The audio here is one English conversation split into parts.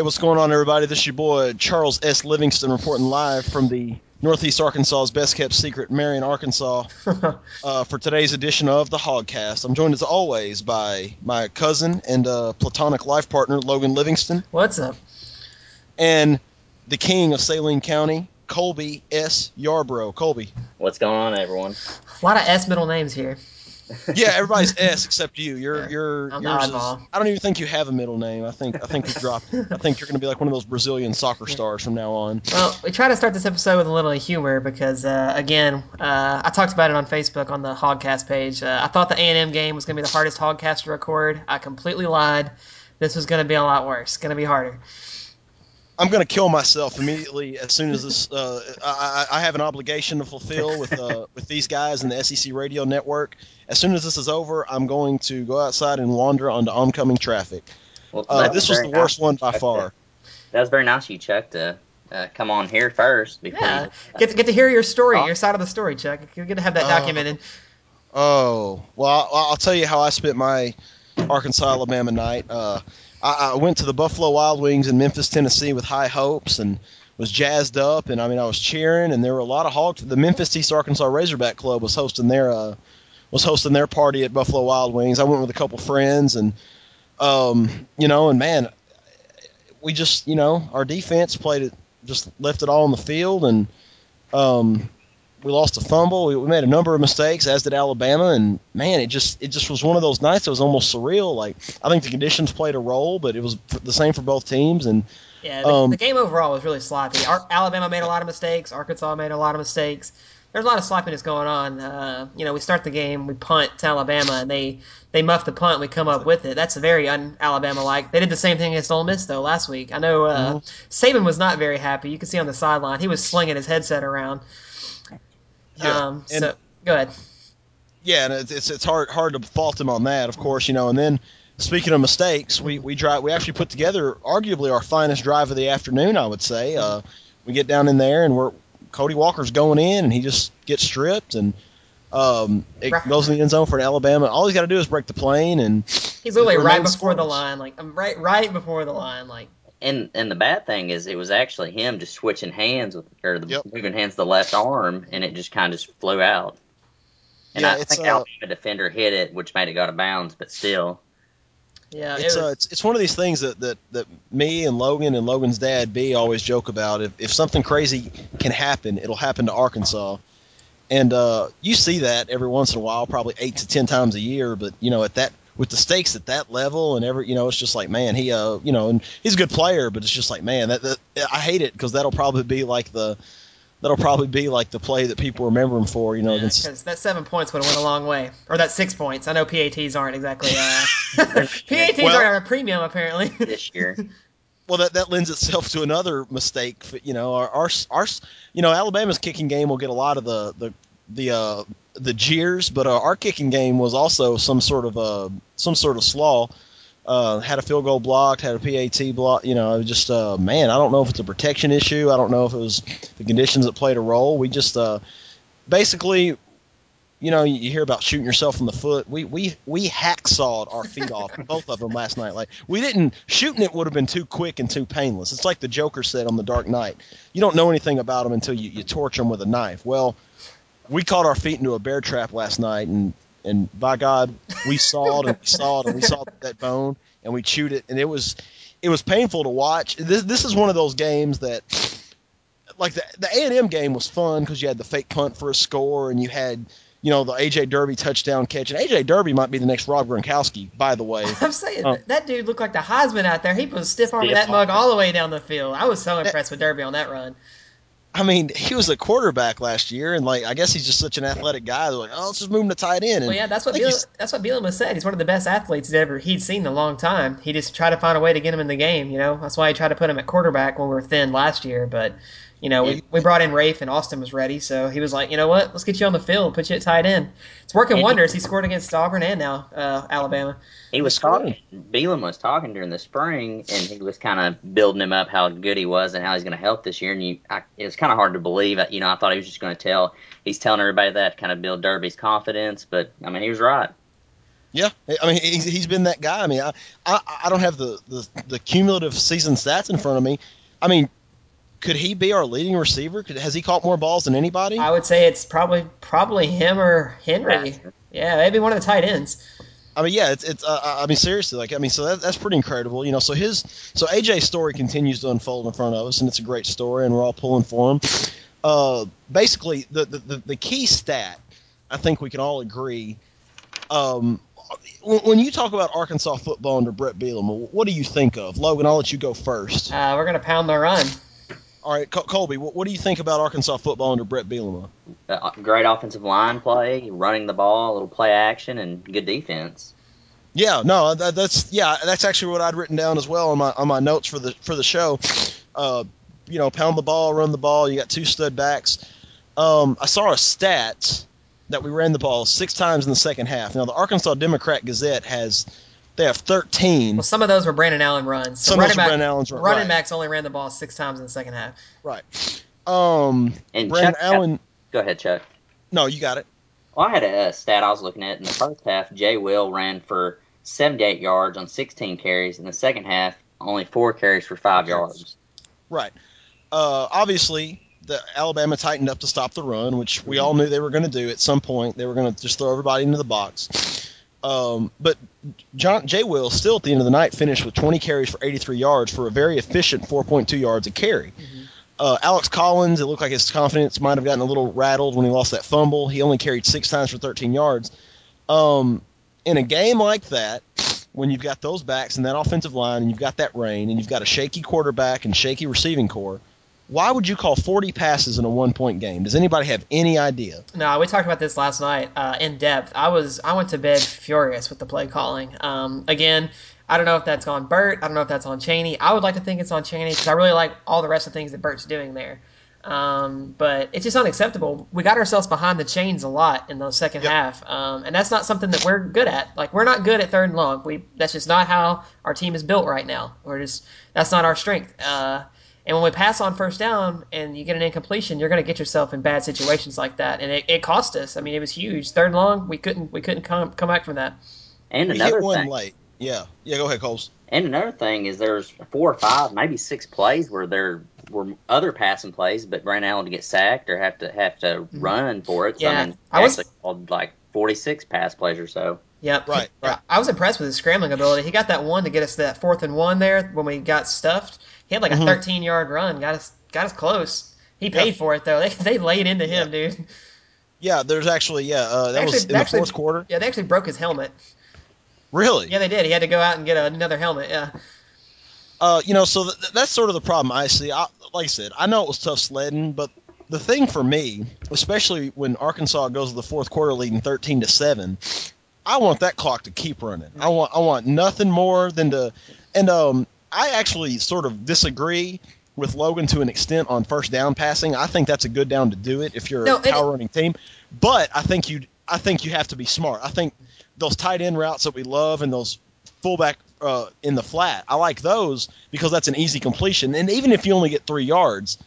Hey, what's going on, everybody? This is your boy Charles S. Livingston reporting live from the Northeast Arkansas's best kept secret, Marion, Arkansas, uh, for today's edition of the Hogcast. I'm joined as always by my cousin and uh, platonic life partner, Logan Livingston, What's up? and the king of Saline County, Colby S. Yarbrough. Colby. What's going on, everyone? A lot of S middle names here. Yeah, everybody's S except you. You're you're I'm the yours is- I don't even think you have a middle name. I think I think you dropped. it. I think you're going to be like one of those Brazilian soccer stars from now on. Well, we try to start this episode with a little humor because, uh, again, uh, I talked about it on Facebook on the Hogcast page. Uh, I thought the A&M game was going to be the hardest Hogcast to record. I completely lied. This was going to be a lot worse. Going to be harder. I'm going to kill myself immediately as soon as this. Uh, I, I I have an obligation to fulfill with uh, with these guys in the SEC Radio Network. As soon as this is over, I'm going to go outside and wander onto oncoming traffic. Well, Uh, this was the very worst one by of you, Chuck, far. to- That was very nice you, Chuck, to uh, come on here first before Yeah. you. Get to, get to hear your story, your side of the story, Chuck. You're going to have that Oh. documented. Oh well, I'll, I'll tell you how I spent my Arkansas Alabama night. I, I went to the Buffalo Wild Wings in Memphis, Tennessee, with high hopes and was jazzed up. And I mean, I was cheering, and there were a lot of hogs. The Memphis East Arkansas Razorback Club was hosting their uh, was hosting their party at Buffalo Wild Wings. I went with a couple friends, and um, you know, and man, we just you know our defense played it, just left it all on the field, and um, we lost a fumble. We, we made a number of mistakes, as did Alabama, and man, it just it just was one of those nights that was almost surreal. Like I think the conditions played a role, but it was the same for both teams. And Yeah, the, Um, the game overall was really sloppy. Ar- Alabama made a lot of mistakes. Arkansas made a lot of mistakes. There's a lot of sloppiness going on. Uh, you know, we start the game, we punt to Alabama, and they they muff the punt. We come up with it. That's very un-Alabama like. They did the same thing against Ole Miss though last week. I know uh, Saban was not very happy. You can see on the sideline he was slinging his headset around. Um, and- so go ahead. yeah, and it's, it's it's hard hard to fault him on that, of course, you know. And then speaking of mistakes, we we drive we actually put together arguably our finest drive of the afternoon, I would say. Uh, we get down in there and we're Cody Walker's going in and he just gets stripped and um, it Right. goes in the end zone for an Alabama. All he's got to do is break the plane and He's literally right before the line, like um, right right before the line, like. And and the bad thing is, it was actually him just switching hands with, or the, Yep. moving hands to the left arm, and it just kind of just flew out. And Yeah, I it's, think uh, Alabama defender hit it, which made it go out of bounds, but still. Yeah, it's it uh, it's it's one of these things that, that, that me and Logan and Logan's dad B always joke about. If if something crazy can happen, it'll happen to Arkansas, and uh, you see that every once in a while, probably eight to ten times a year. But you know, at that with the stakes at that level and every you know, it's just like man, he uh you know, and he's a good player, but it's just like man, that, that I hate it because that'll probably be like the that'll probably be like the play that people remember him for. You know, against because that seven points would have went a long way, or that six points. I know PATs aren't exactly. Uh, PATs Well- aren't a premium apparently. This year, Well, that, that lends itself to another mistake. You know, our, our our you know Alabama's kicking game will get a lot of the the the uh, the jeers, but uh, our kicking game was also some sort of a some sort of slaw. Uh, had a field goal blocked, had a PAT block. You know, just uh, man, I don't know if it's a protection issue. I don't know if it was the conditions that played a role. We just uh, basically. You know, you you hear about shooting yourself in the foot. We we we hacksawed our feet off, both of them last night. Like we didn't shooting it would have been too quick and too painless. It's like the Joker said on The Dark Knight. You don't know anything about them until you, you torch them with a knife. Well, we caught our feet into a bear trap last night, and and by God, we sawed and we sawed and we sawed that bone and we chewed it, and it was it was painful to watch. This this is one of those games that. Like the the A and M game was fun because you had the fake punt for a score, and you had you know the AJ Derby touchdown catch, and AJ Derby might be the next Rob Gronkowski, by the way. I'm saying Oh. that dude looked like the Heisman out there. He was stiff arming Stiff that mug all the way down the field. I was so impressed with Derby on that run. I mean, he was a quarterback last year, and like I guess he's just such an athletic guy. They're like, oh, let's just move him to tight end. And Well, yeah, that's what Biel, that's what Bielema said. He's one of the best athletes he'd ever he'd seen in a long time. He just tried to find a way to get him in the game. You know, that's why he tried to put him at quarterback when we were thin last year. But you know, we, we brought in Rafe and Austin was ready, so he was like, you know what, let's get you on the field, put you at tight end. It's working And wonders. He scored against Auburn and now uh, Alabama. he was talking. Bielema was talking during the spring, and he was kind of building him up how good he was and how he's going to help this year. And you, I, it was kind of hard to believe. You know, I thought he was just going to tell. He's telling everybody that to kind of build Derby's confidence, but I mean, he was right. Yeah, I mean he's, he's been that guy. I mean, I, I, I don't have the, the, the cumulative season stats in front of me. I mean, could he be our leading receiver? Could, has he caught more balls than anybody? I would say it's probably probably him or Henry. Yeah, maybe one of the tight ends. I mean, yeah, it's it's. Uh, I mean, seriously, like I mean, so that, that's pretty incredible, you know. So his, so AJ's story continues to unfold in front of us, and it's a great story, and we're all pulling for him. Uh, basically, the, the the the key stat, I think we can all agree. Um, when, when you talk about Arkansas football under Brett Bielema, what do you think of? Logan, I'll let you go first. Uh, we're gonna pound the run. All right, Col- Colby, what, what do you think about Arkansas football under Brett Bielema? Uh, great offensive line play, running the ball, a little play action, and good defense. Yeah, no, that, that's yeah, that's actually what I'd written down as well on my on my notes for the for the show. Uh, you know, pound the ball, run the ball. You got two stud backs. Um, I saw a stat that we ran the ball six times in the second half. Now the Arkansas Democrat Gazette has they have thirteen. Well, some of those were Brandon Allen runs. So Some of running those were back, Brandon Allen's run- running right. backs only ran the ball six times in the second half. Right. Um, And Brandon Chuck, Allen. Go ahead, Chuck. No, you got it. Well, I had a, uh stat I was looking at in the first half. Jay Will ran for 78 yards on 16 carries. In the second half, only four carries for five yards. Right. Uh, obviously, the Alabama tightened up to stop the run, which we all knew they were going to do at some point. They were going to just throw everybody into the box. Um, but John Jay Will still at the end of the night finished with 20 carries for 83 yards for a very efficient 4.2 yards a carry. Uh, Alex Collins, it looked like his confidence might have gotten a little rattled when he lost that fumble. He only carried six times for 13 yards. Um, in a game like that, when you've got those backs and that offensive line, and you've got that rain, and you've got a shaky quarterback and shaky receiving corps, why would you call 40 passes in a one-point game? Does anybody have any idea? No, we talked about this last night uh, in depth. I was I went to bed furious with the play calling. Um, again, I don't know if that's on Bert. I don't know if that's on Chaney. I would like to think it's on Chaney because I really like all the rest of the things that Bert's doing there. Um, but it's just unacceptable. We got ourselves behind the chains a lot in the second Yep. half, um, and that's not something that we're good at. Like we're not good at third and long. We that's just not how our team is built right now. We're just that's not our strength. Uh, and when we pass on first down and you get an incompletion, you're going to get yourself in bad situations like that, and it, it cost us. I mean, it was huge. Third and long, we couldn't we couldn't come come back from that. And We another hit one thing, late. Yeah. Yeah, go ahead, Coles. and another thing is there's four or five, maybe six plays where there were other passing plays, but Brandon Allen to get sacked or have to have to mm-hmm. run for it. So, Yeah, I mean, I was- called like 46 pass plays or so. Yep. Right, right. I was impressed with his scrambling ability. He got that one to get us to that fourth and one there when we got stuffed. He had like Mhm. a 13 yard run, got us got us close. He paid Yeah. for it though. They, they laid into him, dude. Yeah, there's actually yeah, uh, that Actually- was in the actually- fourth quarter. Yeah, they actually broke his helmet. Really? Yeah, they did. He had to go out and get another helmet. Yeah. Uh, you know, so th- that's sort of the problem I see. I, like I said, I know it was tough sledding, but the thing for me, especially when Arkansas goes to the fourth quarter leading 13 to seven, I want that clock to keep running. I want I want nothing more than to, and um, I actually sort of disagree with Logan to an extent on first down passing. I think that's a good down to do it if you're No, a power running team, but I think you I think you have to be smart. I think those tight end routes that we love and those fullback uh, in the flat. I like those because that's an easy completion. And even if you only get three yards,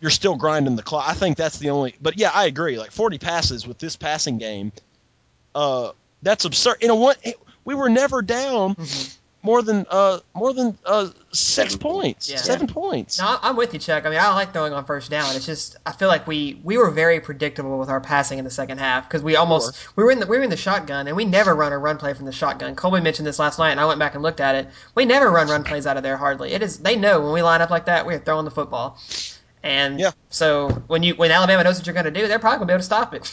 you're still grinding the clock. I think that's the only. But yeah, I agree. Like 40 passes with this passing game, uh, that's absurd. You know what? We were never down more than uh more than uh six points, Yeah. seven points. No, I- I'm with you, Chuck. I mean, I like throwing on first down. It's just I feel like we we were very predictable with our passing in the second half because we almost we were in the we were in the shotgun and we never run a run play from the shotgun. Colby mentioned this last night and I went back and looked at it. We never run run plays out of there hardly. It is they know when we line up like that we're throwing the football. And Yeah. so when you when Alabama knows what you're going to do, they're probably going to be able to stop it.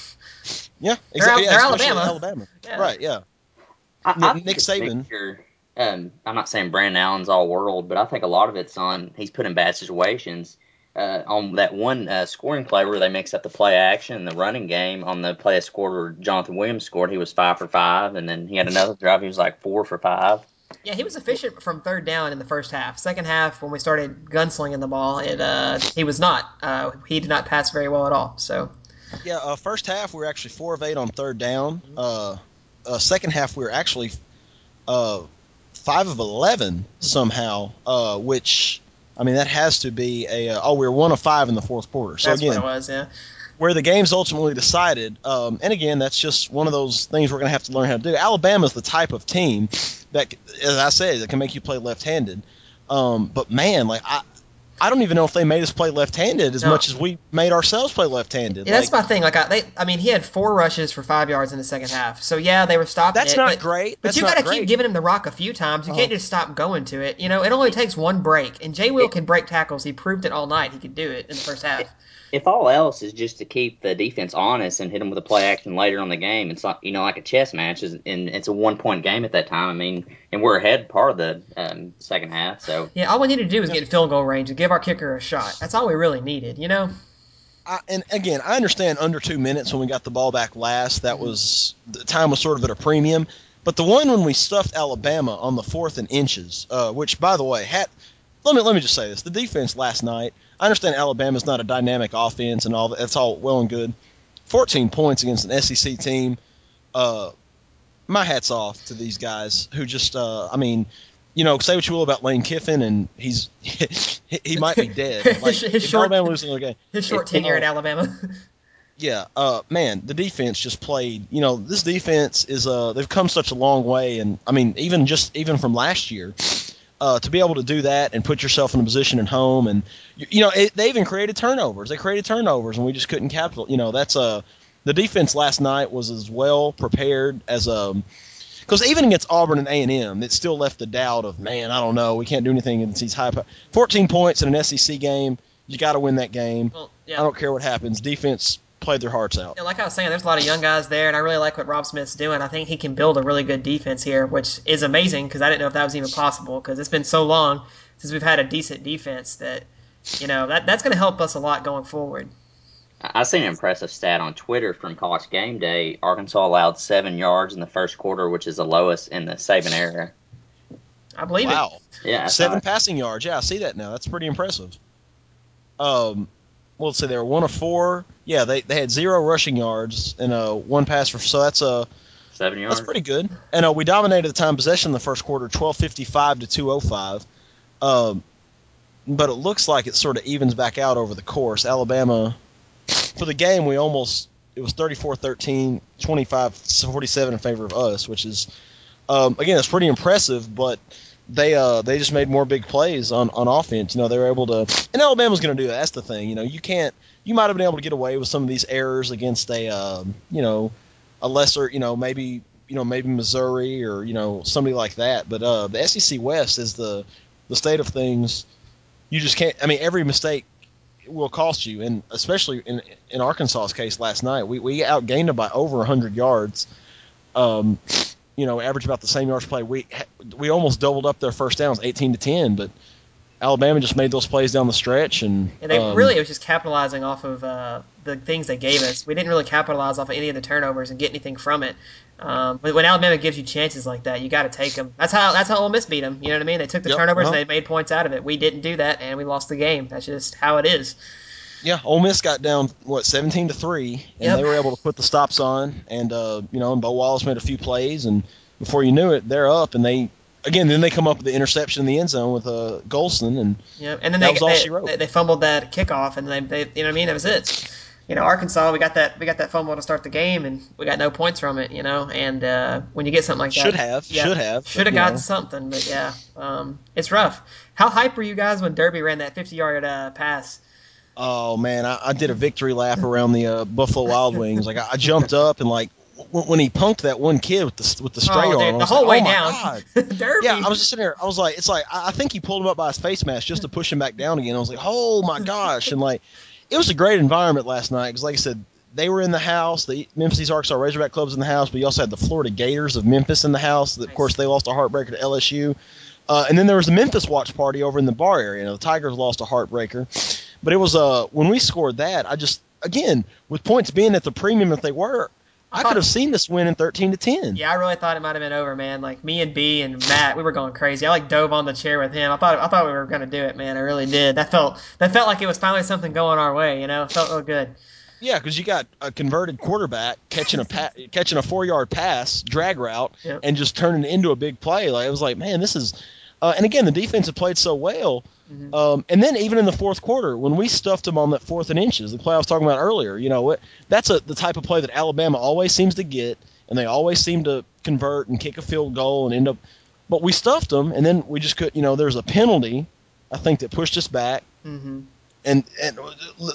Yeah, They're exactly. Yeah, they're especially Alabama. Alabama. Yeah. Right. Yeah. I, Nick- I Nick Saban. mixture. Um, I'm not saying Brandon Allen's all world, but I think a lot of it's on he's put in bad situations. Uh, on that one uh, scoring play where they mix up the play action and the running game on the play of scored where Jonathan Williams scored, he was five for five, and then he had another drive he was like four for five. Yeah, he was efficient from third down in the first half. Second half, when we started gunslinging the ball, it uh, he was not. Uh, he did not pass very well at all. So Yeah, uh, first half we were actually four of eight on third down. Uh, uh, second half we were actually uh, five of eleven somehow, uh, which I mean that has to be a uh, oh we were one of five in the fourth quarter. So that's again, what it was. Yeah. where the game's ultimately decided. Um, and again, that's just one of those things we're going to have to learn how to do. Alabama's the type of team that, as I say, that can make you play left-handed. Um, but man, like I, I don't even know if they made us play left-handed as No. much as we made ourselves play left-handed. Yeah, that's my thing. Like, I, they, I mean, he had four rushes for five yards in the second half. So yeah, they were stopping that's it. not but, great. But you got to keep giving him the rock a few times. You can't Uh-huh. just stop going to it. You know, it only takes one break, and Jay Will can break tackles. He proved it all night. He could do it in the first half. If all else is just to keep the defense honest and hit them with a play action later on the game, it's like you know like a chess match, is- and it's a one point game at that time. I mean, and we're ahead part of the um, second half, so Yeah, all we needed to do was get in field goal range and give our kicker a shot. That's all we really needed. You know. I, and again, I understand under two minutes when we got the ball back last. That was the time was sort of at a premium. But the one when we stuffed Alabama on the fourth and inches, uh, which by the way, had let me let me just say this: the defense last night. I understand Alabama's not a dynamic offense and all that. That's all well and good. 14 points against an SEC team. Uh, my hats off to these guys who just, uh, I mean, you know, say what you will about Lane Kiffin, and he's he, he might be dead. Like, His- his short- Alabama loses another game, His short It- tenure it- at Alabama. yeah, uh, man, the defense just played. You know, this defense is uh, they've come such a long way, and I mean, even just even from last year, uh, to be able to do that and put yourself in a position at home, and you, you know, it, they even created turnovers. They created turnovers, and we just couldn't capital. You know, that's uh, the defense last night was as well prepared as a Because even against Auburn and A and M, it still left the doubt of man. I don't know. We can't do anything against these high. po- Fourteen points in an SEC game. You got to win that game. well, I don't care what happens. Defense played their hearts out. Yeah, like I was saying, there's a lot of young guys there, and I really like what Robb Smith's doing. I think he can build a really good defense here, which is amazing because I didn't know if that was even possible because it's been so long since we've had a decent defense that, you know, that that's going to help us a lot going forward. I I seen an impressive stat on Twitter from College Game Day. Arkansas allowed seven yards in the first quarter, which is the lowest in the Saban era. I believe Wow, it. Yeah, seven passing yards. Yeah, I see that now. That's pretty impressive. Um, well, let's say they were one of four. Yeah, they, they had zero rushing yards and uh one pass for. So that's uh seven yards. that's pretty good. And uh, we dominated the time possession in the first quarter, twelve fifty five to two oh five. Um, but it looks like it sort of evens back out over the course. Alabama, for the game, we almost it was 34-13, 25-47 in favor of us, which is um, again it's pretty impressive. But they uh they just made more big plays on, on offense. You know they were able to, and Alabama's going to do that. That's the thing. You know you can't you might have been able to get away with some of these errors against a um, you know a lesser you know maybe you know maybe Missouri or you know somebody like that. But uh, the SEC West is the the state of things. You just can't. I mean, every mistake will cost you, and especially in in Arkansas's case last night, we we outgained them by over 100 yards. Um, you know, average about the same yards play. We we almost doubled up their first downs, 18 to 10, but Alabama just made those plays down the stretch, and And they um, really it was just capitalizing off of uh, the things they gave us. We didn't really capitalize off of any of the turnovers and get anything from it. Um, but when Alabama gives you chances like that, you got to take them. That's how that's how Ole Miss beat them. You know what I mean? They took the Yep, turnovers uh-huh. and they made points out of it. We didn't do that, and we lost the game. That's just how it is. Yeah, Ole Miss got down what seventeen to three, and Yep. they were able to put the stops on, and uh, you know, and Bo Wallace made a few plays, and before you knew it, they're up, and they again then they come up with the interception in the end zone with uh, Golson, and Yeah, and then That they was all they, she wrote. they fumbled that kickoff, and they, they you know what I mean. That was it. You know, Arkansas, we got that we got that fumble to start the game, and we got no points from it. You know, and uh, when you get something like that, Should have, should have, should have gotten know. something, but yeah, um, it's rough. How hype were you guys when Derby ran that 50 yard uh, pass? Oh man, I, I did a victory lap around the uh, Buffalo Wild Wings, like I, I jumped up and like w- when he punked that one kid with the with the straight oh, arm, the whole like, way oh down. Yeah, I was just sitting there. I was like, it's like I I think he pulled him up by his face mask just to push him back down again. I was like, oh my gosh, and like it was a great environment last night because, like I said, they were in the house. The Memphis Arkansas Razorback clubs in the house, but you also had the Florida Gators of Memphis in the house. Of course, they lost a heartbreaker to LSU. Uh, and then there was the Memphis watch party over in the bar area. You know, the Tigers lost a heartbreaker, but it was uh when we scored that, I just again with points being at the premium that they were, I could have seen this win in thirteen to ten. Yeah, I really thought it might have been over, man. Like me and B and Matt, we were going crazy. I like dove on the chair with him. I thought I thought we were gonna do it, man. I really did. That felt that felt like it was finally something going our way. You know, it felt real good. Yeah, because you got a converted quarterback catching a pa- catching a four yard pass drag route Yep. and just turning it into a big play. Like it was like, man, this is. Uh, and again, the defense had played so well. Mhm. Um, and then even in the fourth quarter, when we stuffed them on that fourth and inches, the play I was talking about earlier, you know, what that's a, the type of play that Alabama always seems to get, and they always seem to convert and kick a field goal and end up. But we stuffed them, and then we just could, you know, there's a penalty, I think, that pushed us back. hmm And and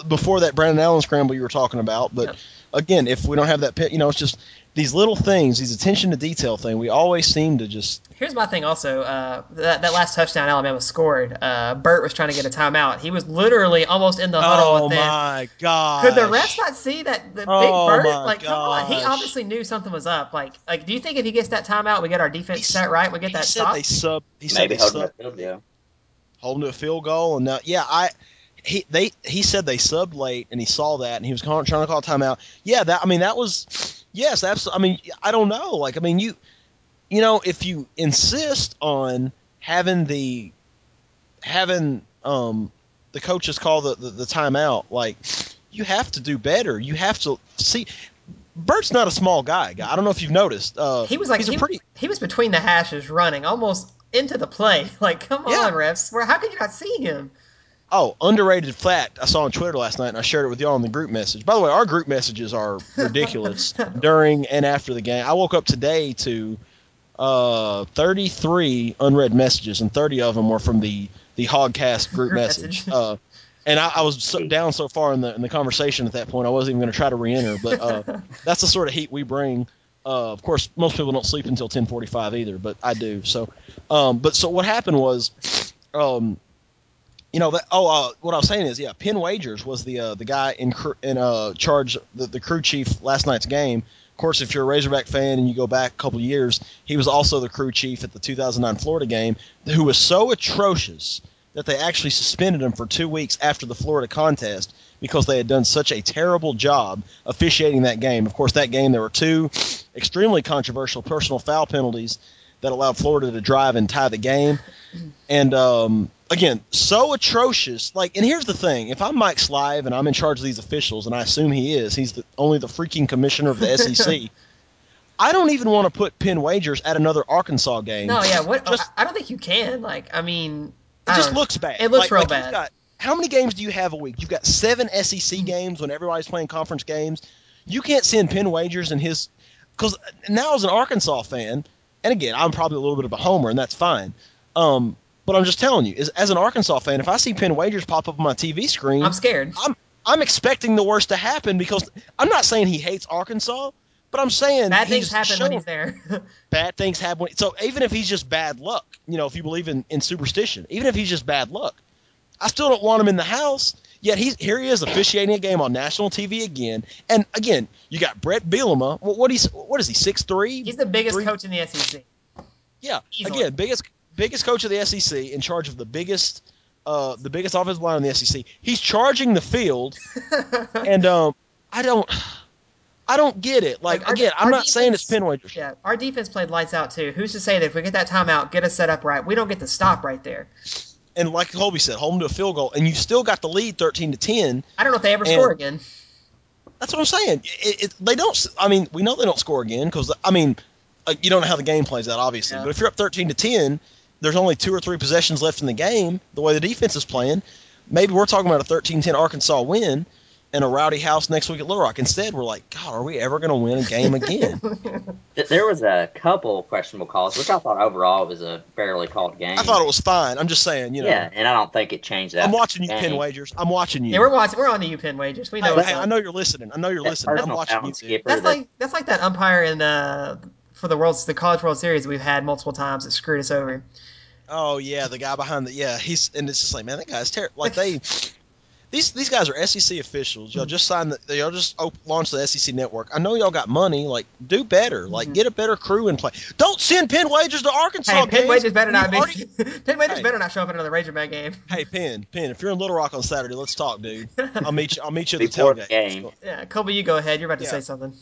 before that Brandon Allen scramble you were talking about, but Yep. again, if we don't have that, pit, you know, it's just these little things, these attention to detail thing. We always seem to just Here's my thing also. Uh, that, that last touchdown Alabama scored, uh, Bert was trying to get a timeout. He was literally almost in the huddle oh with them. my god! Could the refs not see that the Oh big Bert? my Like, come on, he obviously knew something was up. Like, like, do you think if he gets that timeout, we get our defense He set right, we get He that said stop? they sub. He said Maybe they holding sub, field goal. hold to a field goal, and now, yeah, I. He they he said they subbed late, and he saw that, and he was calling, trying to call a timeout. Yeah, that I mean that was yes, absolutely. I mean I don't know, like I mean you, you know, if you insist on having the having um the coaches call the, the the timeout, like you have to do better. You have to see. Bert's not a small guy. guy. I don't know if you've noticed. Uh, he was like he's a he, pretty he was between the hashes, running almost into the play. Like, come Yeah. on, refs. Where how could you not see him? Oh, underrated fact I saw on Twitter last night, and I shared it with y'all in the group message. By the way, our group messages are ridiculous during and after the game. I woke up today to uh, 33 unread messages, and 30 of them were from the the Hogcast group, message. Uh, and I, I was so down so far in the in the conversation at that point, I wasn't even going to try to re-enter. But uh, that's the sort of heat we bring. Uh, of course, most people don't sleep until 10:45 either, but I do. So, um, but so what happened was, um, you know that oh uh, what I was saying is yeah Penn Wagers was the uh, the guy in cr- in uh, charge the, the crew chief last night's game. Of course, if you're a Razorback fan and you go back a couple years, he was also the crew chief at the 2009 Florida game, who was so atrocious that they actually suspended him for two weeks after the Florida contest because they had done such a terrible job officiating that game. Of course, that game there were two extremely controversial personal foul penalties that allowed Florida to drive and tie the game. And um, again, so atrocious. Like, and here's the thing: if I'm Mike Slive and I'm in charge of these officials, and I assume he is, he's the, only the freaking commissioner of the SEC. I don't even want to put Penn Wagers at another Arkansas game. No, yeah. What? Just- I don't think you can. Like, I mean, It I just looks bad. It looks Like- real like bad. got- how many games do you have a week? You've got seven. SEC games when everybody's playing conference games. You can't send Penn Wagers and his because now as an Arkansas fan, and again I'm probably a little bit of a homer, and that's fine. Um, but I'm just telling you, as, as an Arkansas fan, if I see Penn Wagers pop up on my TV screen, I'm scared. I'm I'm expecting the worst to happen because I'm not saying he hates Arkansas, but I'm saying Bad things happen when he's there. bad things happen. When, so even if he's just bad luck, you know, if you believe in, in superstition, even if he's just bad luck, I still don't want him in the house. Yet he's here. He is officiating a game on national TV again. And again, you got Brett Bielema. What, what he's what is he? Six three. he's the biggest Three- coach in the SEC. Yeah. Easily. Again, biggest biggest coach of the SEC in charge of the biggest uh the biggest offensive line in the SEC. He's charging the field, and um I don't I don't get it. Like, Like, our- again, I'm not saying it's defense- Penn yeah, our defense played lights out too. Who's to say that if we get that timeout, get us set up right, we don't get the stop right there? And like Colby said, hold them to a field goal, and you still got the lead, thirteen to ten. I don't know if they ever And- score again. That's what I'm saying. It, it, they don't. I mean, we know they don't score again because I mean, uh, you don't know how the game plays out, obviously. Yeah. But if you're up 13 to 10, there's only two or three possessions left in the game. The way the defense is playing, maybe we're talking about a 13-10 Arkansas win and a rowdy house next week at Little Rock. Instead, we're like, God, are we ever going to win a game again? There was a couple questionable calls, which I thought overall was a fairly called game. I thought it was fine. I'm just saying, you know. yeah, and I don't think it changed that. I'm watching you, game. Penn Wagers. I'm watching you. Yeah, we're watching. We're on the UPenn wages. We know. Hey, hey. I know you're listening. I know you're That listening. I'm watching you. dude. skipper That's that- like that's like that umpire in uh, for the world's the College World Series we've had multiple times that screwed us over. Oh yeah, the guy behind the yeah, he's and it's just like man, that guy's terrible. Like they, these these guys are SEC officials. Y'all just signed the y'all just op- launched the SEC network. I know y'all got money. Like do better. Like Mhm. get a better crew in play. Don't send Penn Wagers to Arkansas. Hey, Penn games. Wages better not be. We've already- Penn Wagers Hey. better not show up at another Razorback game. hey Penn, Penn, if you're in Little Rock on Saturday, let's talk, dude. I'll meet you. I'll meet you at the tailgate. game. yeah, Colby, you go ahead. You're about to Yeah. say something.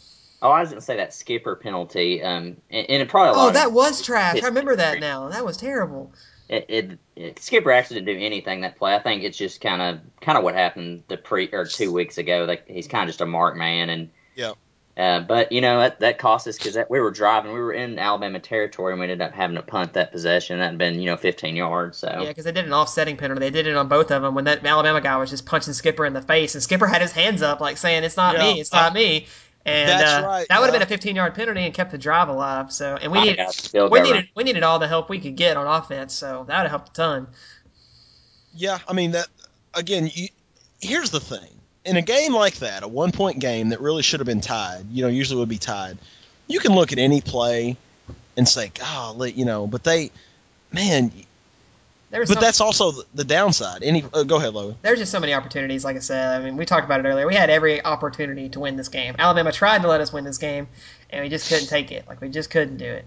Oh, I was gonna say that skipper penalty, um, and, and it probably a lot Oh, of- that was trash. I remember that now. That was terrible. It, it, it skipper actually didn't do anything that play. I think it's just kind of kind of what happened the pre or two weeks ago. Like he's kind of just a mark man, and Yeah. Uh, but you know that, that cost us because we were driving, we were in Alabama territory, and we ended up having to punt that possession. That had been you know 15 yards. So Yeah, because they did an offsetting penalty. They did it on both of them when that Alabama guy was just punching Skipper in the face, and Skipper had his hands up like saying, "It's not Yeah. me, it's not me." And That's uh, right, that would have yeah. been a 15 yard penalty and kept the drive alive. So, and we needed we needed we needed all the help we could get on offense. So that would have helped a ton. Yeah, I mean that again. You, here's the thing: in a game like that, a one point game that really should have been tied, you know, usually would be tied. You can look at any play and say, "Golly," you know, but they, man, There was but some- that's also the- downside. Any, uh, go ahead, Logan. there's just so many opportunities. Like I said, I mean, we talked about it earlier. We had every opportunity to win this game. Alabama tried to let us win this game, and we just couldn't take it. Like we just couldn't do it.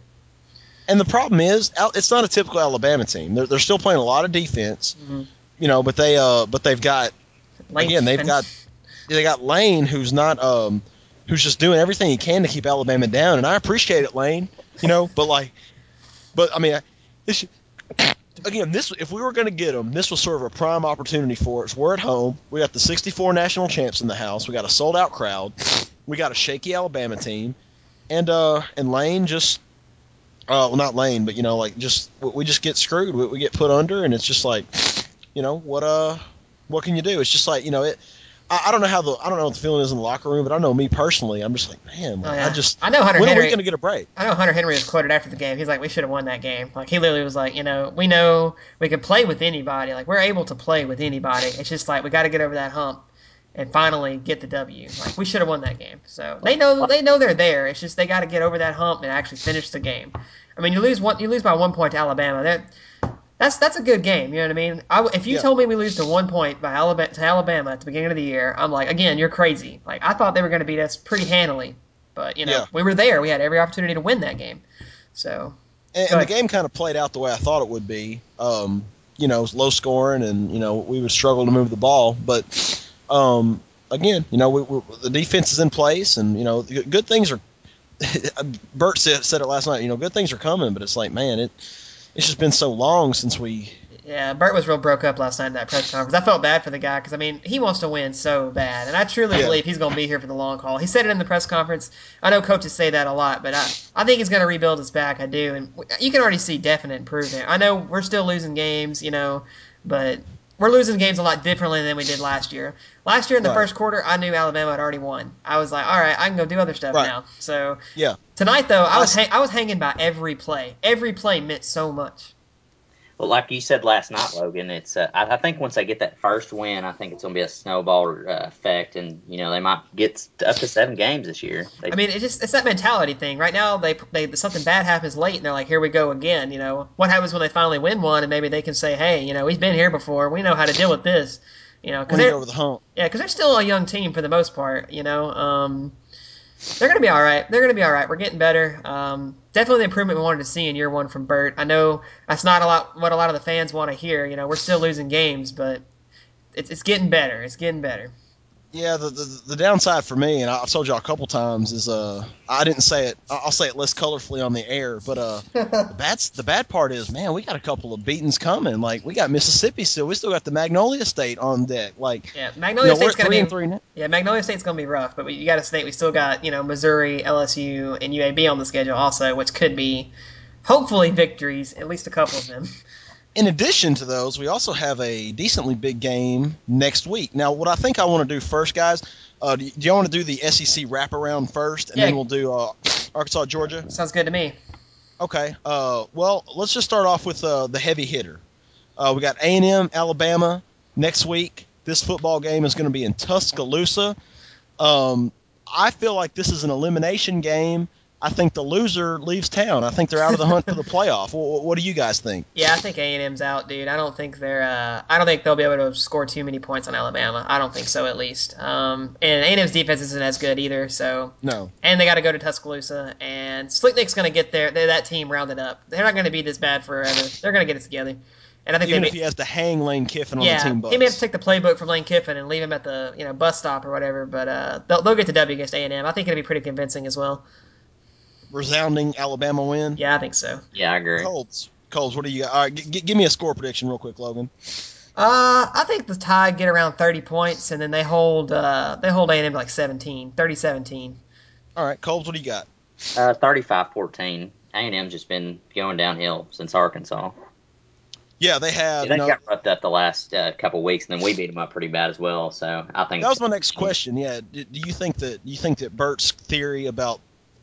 And the problem is, it's not a typical Alabama team. They're, they're still playing a lot of defense, Mhm. you know, but they, uh, but they've got Lane Again, they've got- they got Lane, who's not, um, who's just doing everything he can to keep Alabama down, and I appreciate it, Lane. You know, but like, but I mean, I- this, again, this if we were going to get them, this was sort of a prime opportunity for us. We're at home. We got the '64 national champs in the house. We got a sold out crowd. We got a shaky Alabama team, and uh, and Lane just. Uh, well, not Lane, but you know, like just we- just get screwed. We, we get put under, and it's just like, you know, what uh, what can you do? It's just like you know, it. I, I don't know how the I don't know what the feeling is in the locker room, but I know me personally, I'm just like, man, Oh, yeah. I just I know Hunter when are we going to get a break? I know Hunter Henry was quoted after the game. He's like, "We should have won that game." Like he literally was like, "You know, we know we can play with anybody. Like we're able to play with anybody. It's just like we got to get over that hump and finally get the W. Like we should have won that game. So they know they know they're there. It's just they got to get over that hump and actually finish the game. I mean, you lose one, you lose by one point to Alabama. That that's that's a good game. You know what I mean? I, if you Yeah. told me we lose to one point by Alabama to Alabama at the beginning of the year, I'm like, again, you're crazy. Like I thought they were going to beat us pretty handily, but you know, Yeah. we were there. We had every opportunity to win that game. So And, and the game kind of played out the way I thought it would be. Um, you know, low scoring, and you know we would struggle to move the ball. But um, again, you know, we, we, the defense is in place, and you know, good things are. Bert said, said it last night. You know, good things are coming, but it's like, man, it it's just been so long since we. yeah, Bert was real broke up last night in that press conference. I felt bad for the guy because I mean he wants to win so bad, and I truly Yeah. believe he's going to be here for the long haul. He said it in the press conference. I know coaches say that a lot, but I I think he's going to rebuild his back. I do, and you can already see definite improvement. I know we're still losing games, you know, but we're losing games a lot differently than we did last year. Last year in the Right. first quarter, I knew Alabama had already won. I was like, all right, I can go do other stuff Right. now. So Yeah. tonight though, I was I- I was hanging by every play. Every play meant so much. Well, like you said last night, Logan, it's uh, I, I think once they get that first win, I think it's going to be a snowball uh, effect, and you know they might get up to seven games this year. They, I mean, it's just it's that mentality thing. Right now, they they something bad happens late, and they're like, "Here we go again." You know, what happens when they finally win one, and maybe they can say, "Hey, you know, we've been here before. We know how to deal with this." You know, because they're over the hump. yeah, because they're still a young team for the most part. You know, um, they're gonna be all right. They're gonna be all right. We're getting better. Um, definitely the improvement we wanted to see in year one from Burt. I know that's not a lot what a lot of the fans want to hear. You know, we're still losing games, but it's it's getting better. It's getting better. Yeah, the, the the downside for me, and I've told y'all a couple times, is uh I didn't say it. I- I'll say it less colorfully on the air, but uh the bad the bad part is, man, we got a couple of beatings coming. Like we got Mississippi still. We still got the Magnolia State on deck. Like Yeah, you Magnolia know, State's gonna three be three now. Yeah, Magnolia State's gonna be rough, but we, you got to think we still got you know Missouri, LSU, and UAB on the schedule also, which could be hopefully victories, at least a couple of them. In addition to those, we also have a decently big game next week. Now, what I think I want to do first, guys, uh, do, y'all want to do the SEC wraparound first, and Yeah. then we'll do uh, Arkansas, Georgia? Sounds good to me. Okay. Uh, well, let's just start off with uh, the heavy hitter. Uh, we got A&M, Alabama next week. This football game is going to be in Tuscaloosa. Um, I feel like this is an elimination game. I think the loser leaves town. I think they're out of the hunt for the playoff. What, what do you guys think? Yeah, I think A and M's out, dude. I don't think they're. Uh, I don't think they'll be able to score too many points on Alabama. I don't think so, at least. Um, and A and M's defense isn't as good either. So, No. and they got to go to Tuscaloosa, and Slicknick's gonna get their that team rounded up. They're not gonna be this bad forever. They're gonna get it together. And I think Even if he has to hang Lane Kiffin on yeah, the team bus. he may have to take the playbook from Lane Kiffin and leave him at the you know bus stop or whatever. But uh, they'll, they'll get the W against A and M. I think it'll be pretty convincing as well. Resounding Alabama win. Yeah, I think so. yeah, I agree. Colts. Colts, what do you got? All right, g- g- give me a score prediction real quick, Logan. Uh, I think the Tide get around 30 points, and then they hold uh, they hold A&M like 17, 30-17. All right, Colts, what do you got? Uh, 35-14. A&M's just been going downhill since Arkansas. Yeah, they have. they you know, got roughed up the last uh, couple weeks, and then we beat them up pretty bad as well. So I think that was my next question. Yeah, do, do you think that do you think that Bert's theory about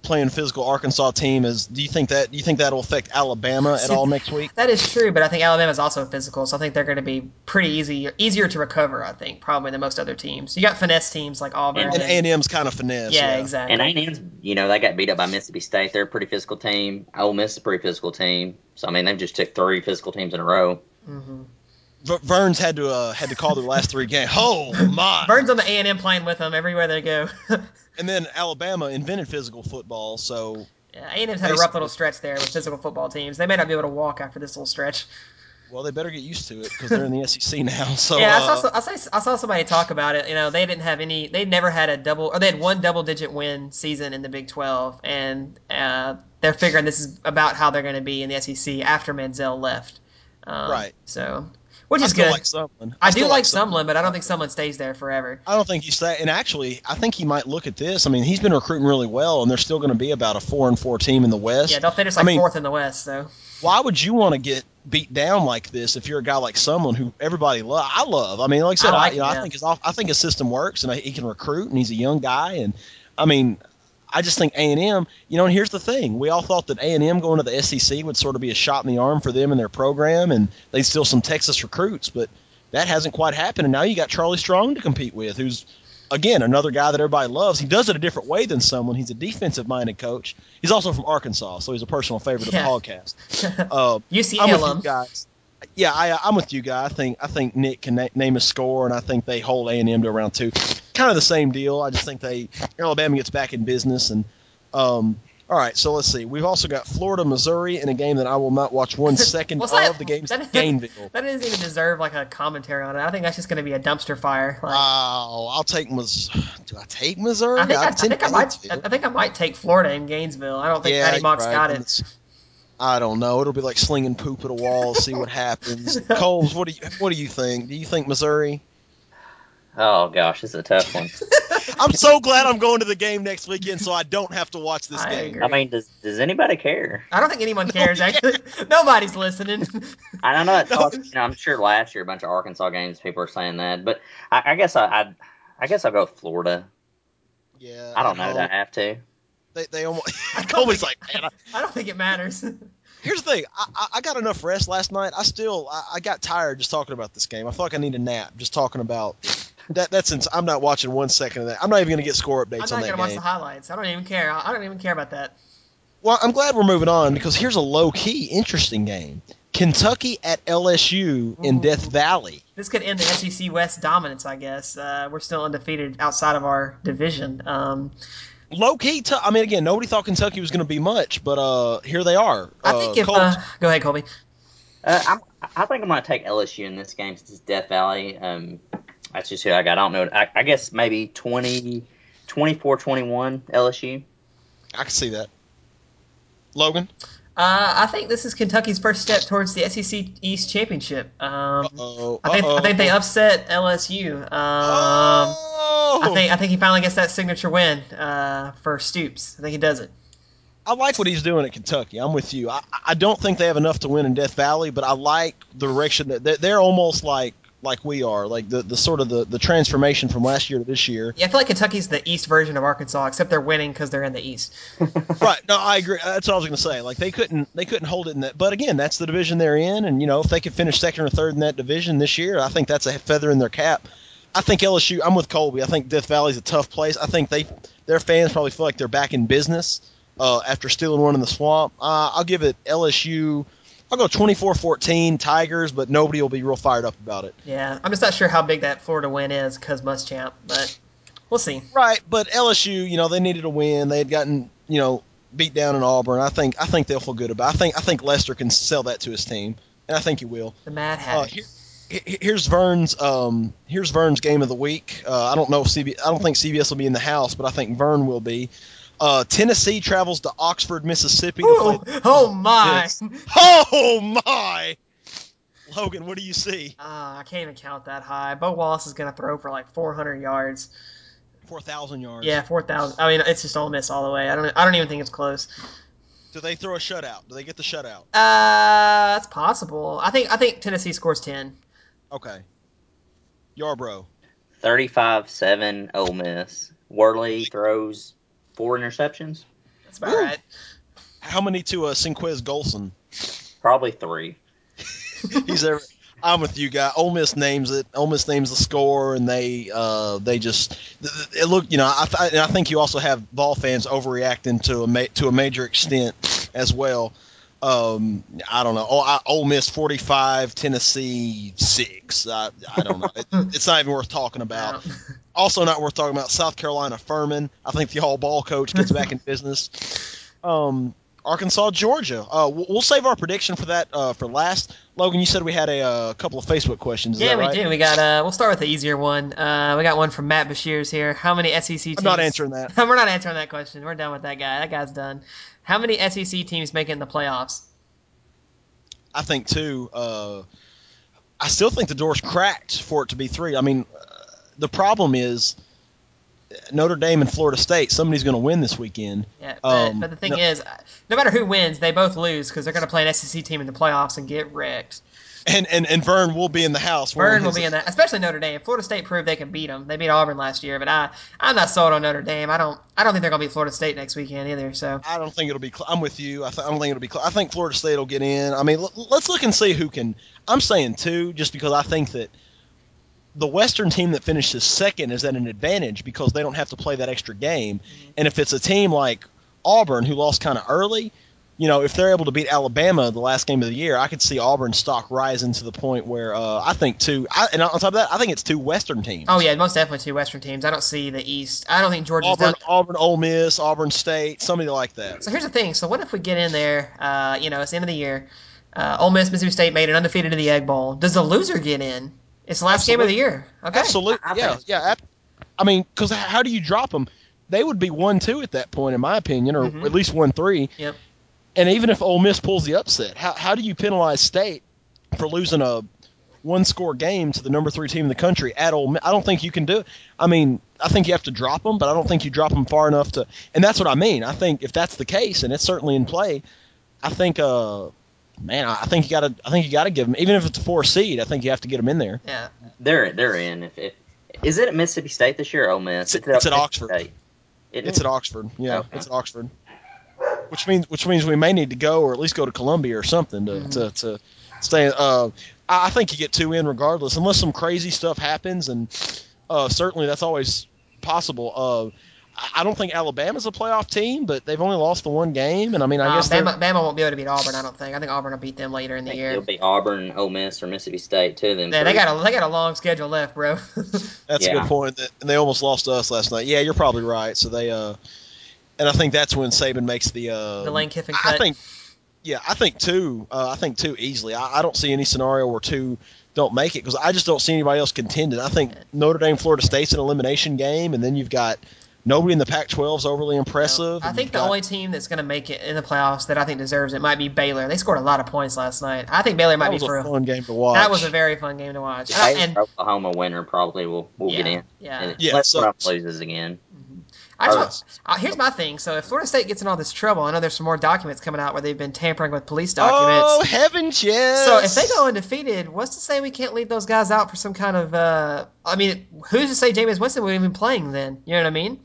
playing physical Arkansas team is? Do you think that do you think that'll affect Alabama at See, all next week? That is true, but I think Alabama's also physical, so I think they're going to be pretty easy, easier to recover. I think probably than most other teams. You got finesse teams like Auburn. And A and M's kind of finesse. yeah, Yeah, exactly. And A&M's, you know, they got beat up by Mississippi State. They're a pretty physical team. Ole Miss is a pretty physical team. So I mean, they've just took three physical teams in a row. Mm-hmm. V- Verne's had to uh, had to call their last three games. Oh my! Burns on the A and M playing with them everywhere they go. And then Alabama invented physical football, so Yeah, A&M's had a rough little stretch there with physical football teams. They may not be able to walk after this little stretch. well they better get used to it because they're in the SEC now. So yeah, I uh, saw, I saw I saw somebody talk about it. You know, they didn't have any. They never had a double, or they had one double-digit win season in the Big 12, and uh, they're figuring this is about how they're going to be in the SEC after Manziel left. Um, Right. So, which I is still good. like Sumlin. I do still like Sumlin. Sumlin, but I don't think Sumlin stays there forever. I don't think he's that. And actually, I think he might look at this. I mean, he's been recruiting really well, and they're still going to be about a four and four team in the West. Yeah, they'll finish I like mean- fourth in the West. So Why would you want to get beat down like this if you're a guy like Sumlin who everybody love? I love. I mean, like I said, I I, you know, I think his I think his system works, and I, he can recruit, and he's a young guy, and I mean. I just think A and M, you know, and here's the thing: we all thought that A and M going to the SEC would sort of be a shot in the arm for them and their program, and they'd steal some Texas recruits, but that hasn't quite happened. And now you got Charlie Strong to compete with, who's again another guy that everybody loves. He does it a different way than Sumlin. He's a defensive-minded coach. He's also from Arkansas, so he's a personal favorite Yeah. of the podcast. Uh, with alum. guys. Yeah, I, I'm with you guys. I think I think Nick can na- name a score, and I think they hold A and M to around two. Kind of the same deal. I just think they Alabama gets back in business, and um, all right. So let's see. We've also got Florida, Missouri in a game that I will not watch one second What's that? The game's That- Gainville. That doesn't even deserve like a commentary on it. I think that's just going to be a dumpster fire. Like, Oh, I'll take Mis. Do I take Missouri? I think I, I think I might. I think I might take Florida in Gainesville. I don't think yeah, Patty Mock's right. got it. I don't know. It'll be like slinging poop at a wall. See what happens. Coles, what do you what do you think? Do you think Missouri? Oh gosh, this is a tough one. I'm so glad I'm going to the game next weekend, so I don't have to watch this I game. agree. I mean, does does anybody care? I don't think anyone cares actually. Nobody's listening. I don't know. It's No. hard, you know, I'm sure last year a bunch of Arkansas games people are saying that, but I, I guess I, I I guess I'll go with Florida. Yeah, I don't know. hope. Do I have to? They they almost. Colby's like, man. I, I don't think it matters. here's the thing. I, I I got enough rest last night. I still I, I got tired just talking about this game. I feel like I need a nap just talking about that. That's since I'm not watching one second of that. I'm not even going to get score updates on that game. I'm not gonna that watch the highlights. I don't even care. I I don't even care about that. Well, I'm glad we're moving on because here's a low key interesting game. Kentucky at LSU in Ooh. Death Valley. This could end the SEC West dominance, I guess. Uh, we're still undefeated outside of our division. Um, Low key. T- I mean, again, nobody thought Kentucky was going to be much, but uh, here they are. I uh, think if Colts- uh, go ahead, Colby. Uh, I'm, I think I'm going to take LSU in this game since it's Death Valley. Um, that's just who I got. I don't know. I, I guess maybe 20, 24-21 LSU. I can see that. Logan. Uh, I think this is Kentucky's first step towards the SEC East championship. Um, Uh-oh. I think I think they upset LSU. Um, oh! I think I think he finally gets that signature win uh, for Stoops. I think he does it. I like what he's doing at Kentucky. I'm with you. I, I don't think they have enough to win in Death Valley, but I like the direction that they're, they're almost like like we are, like the, the sort of the, the transformation from last year to this year. Yeah, I feel like Kentucky's the East version of Arkansas, except they're winning because they're in the East. right. No, I agree. That's what I was going to say. Like they couldn't they couldn't hold it in that. But again, that's the division they're in, and you know if they could finish second or third in that division this year, I think that's a feather in their cap. I think LSU. I'm with Colby. I think Death Valley's a tough place. I think they their fans probably feel like they're back in business uh, after stealing one in the swamp. Uh, I'll give it LSU. I'll go 24-14 Tigers, but nobody will be real fired up about it. Yeah, I'm just not sure how big that Florida win is because Muschamp, but we'll see. Right, but LSU, you know, they needed a win. They had gotten, you know, beat down in Auburn. I think I think they'll feel good about. It. I think I think Lester can sell that to his team, and I think he will. The Mad Uh, Hatter. here, here's Verne's um, here's Verne's game of the week. Uh, I don't know if CB, I don't think CBS will be in the house, but I think Vern will be. Uh, Tennessee travels to Oxford, Mississippi. To Ooh, play. oh my! Yes. Oh my! Logan, what do you see? Uh, I can't even count that high. Bo Wallace is going to throw for like 400 yards. Four thousand yards. Yeah, four thousand. I mean, it's just Ole Miss all the way. I don't. I don't even think it's close. Do they throw a shutout? Do they get the shutout? Uh, that's possible. I think. I think Tennessee scores ten. Okay. Yarbrough. 35-7 Ole Miss. Worley throws four interceptions. That's about Woo. right. How many to uh, Senquez Golson? Probably three. He's there. I'm with you, guy. Ole Miss names it. Ole Miss names the score, and they uh, they just th- th- it look. You know, I, th- and I think you also have ball fans overreacting to a ma- to a major extent as well. Um, I don't know. Oh, I, Ole Miss 45, Tennessee six. I, I don't know. It, it's not even worth talking about. Also, not worth talking about. South Carolina Furman. I think the all ball coach gets back in business. Um, Arkansas, Georgia. Uh, we'll, we'll save our prediction for that uh, for last. Logan, you said we had a uh, couple of Facebook questions. Is Yeah, that we do. We got. Uh, we'll start with the easier one. Uh, we got one from Matt Bashirs here. How many SEC teams? I'm not answering that. We're not answering that question. We're done with that guy. That guy's done. How many SEC teams make it in the playoffs? I think two. Uh, I still think the door's cracked for it to be three. I mean, the problem is Notre Dame and Florida State. Somebody's going to win this weekend. Yeah, but, Um, but the thing no- is, no matter who wins, they both lose because they're going to play an SEC team in the playoffs and get wrecked. And and, and Verne will be in the house. Verne will be in that, especially Notre Dame. Florida State proved they can beat them. They beat Auburn last year, but I I'm not sold on Notre Dame. I don't I don't think they're going to beat Florida State next weekend either. So I don't think it'll be. Cl- I'm with you. I, th- I don't think it'll be. Cl- I think Florida State will get in. I mean, l- let's look and see who can. I'm saying two, just because I think that the Western team that finishes second is at an advantage because they don't have to play that extra game. And if it's a team like Auburn who lost kind of early, you know, if they're able to beat Alabama the last game of the year, I could see Auburn stock rising to the point where uh, I think two. I, and on top of that, I think it's two Western teams. oh yeah, most definitely two Western teams. I don't see the East. I don't think Georgia's Auburn, done. Auburn, Ole Miss, Auburn State, somebody like that. So here's the thing. So what if we get in there? Uh, you know, it's the end of the year. Uh, Ole Miss, Mississippi State made it undefeated in the Egg Bowl. Does the loser get in? It's the last game of the year. Okay. Absolutely, I- I yeah, yeah. I mean, because how do you drop them? They would be one two at that point, in my opinion, or Mhm. at least one three. Yep. And even if Ole Miss pulls the upset, how how do you penalize State for losing a one score game to the number three team in the country at Ole Miss? I don't think you can do it. I mean, I think you have to drop them, but I don't think you drop them far enough to. And that's what I mean. I think if that's the case, and it's certainly in play, I think. uh Man, I think you got to. I think you got to give them, even if it's a four seed. I think you have to get them in there. Yeah. They're they're in. If, if is it at Mississippi State this year? or Ole Miss. It's- it's at Oxford. State. It's at Oxford. Yeah, Okay. it's at Oxford. Which means which means we may need to go or at least go to Columbia or something to Mhm. to, to stay. Uh, I I think you get two in regardless, unless some crazy stuff happens, and uh, certainly that's always possible. Uh, I- I don't think Alabama's a playoff team, but they've only lost the one game, and I mean, I Uh, guess Bama, Bama won't be able to beat Auburn. I don't think. I think Auburn will beat them later in the year. it'll be Auburn, Ole Miss, or Mississippi State too. Then Yeah, they got a they got a long schedule left, bro. That's a good point. And they almost lost to us last night. Yeah, you're probably right. So they, uh, and I think that's when Saban makes the. Uh, the Lane Kiffin I cut. think, yeah, I think two. Uh, I think two easily. I, I don't see any scenario where two don't make it because I just don't see anybody else contending. I think Notre Dame, Florida State's an elimination game, and then you've got nobody in the Pac-12 is overly impressive. I think the got- only team that's going to make it in the playoffs that I think deserves it might be Baylor. They scored a lot of points last night. I think Baylor might that be was for a real. fun game to watch. That was a very fun game to watch. the And I- Baylor, and Oklahoma winner probably will will get Yeah, in. yeah. And Yeah, unless so- Trump loses again. I just uh, here's my thing. So if Florida State gets in all this trouble, I know there's some more documents coming out where they've been tampering with police documents. Oh heavens, yes. So if they go undefeated, what's to say we can't leave those guys out for some kind of? Uh, I mean, who's to say Jameis Winston will even be playing then? You know what I mean?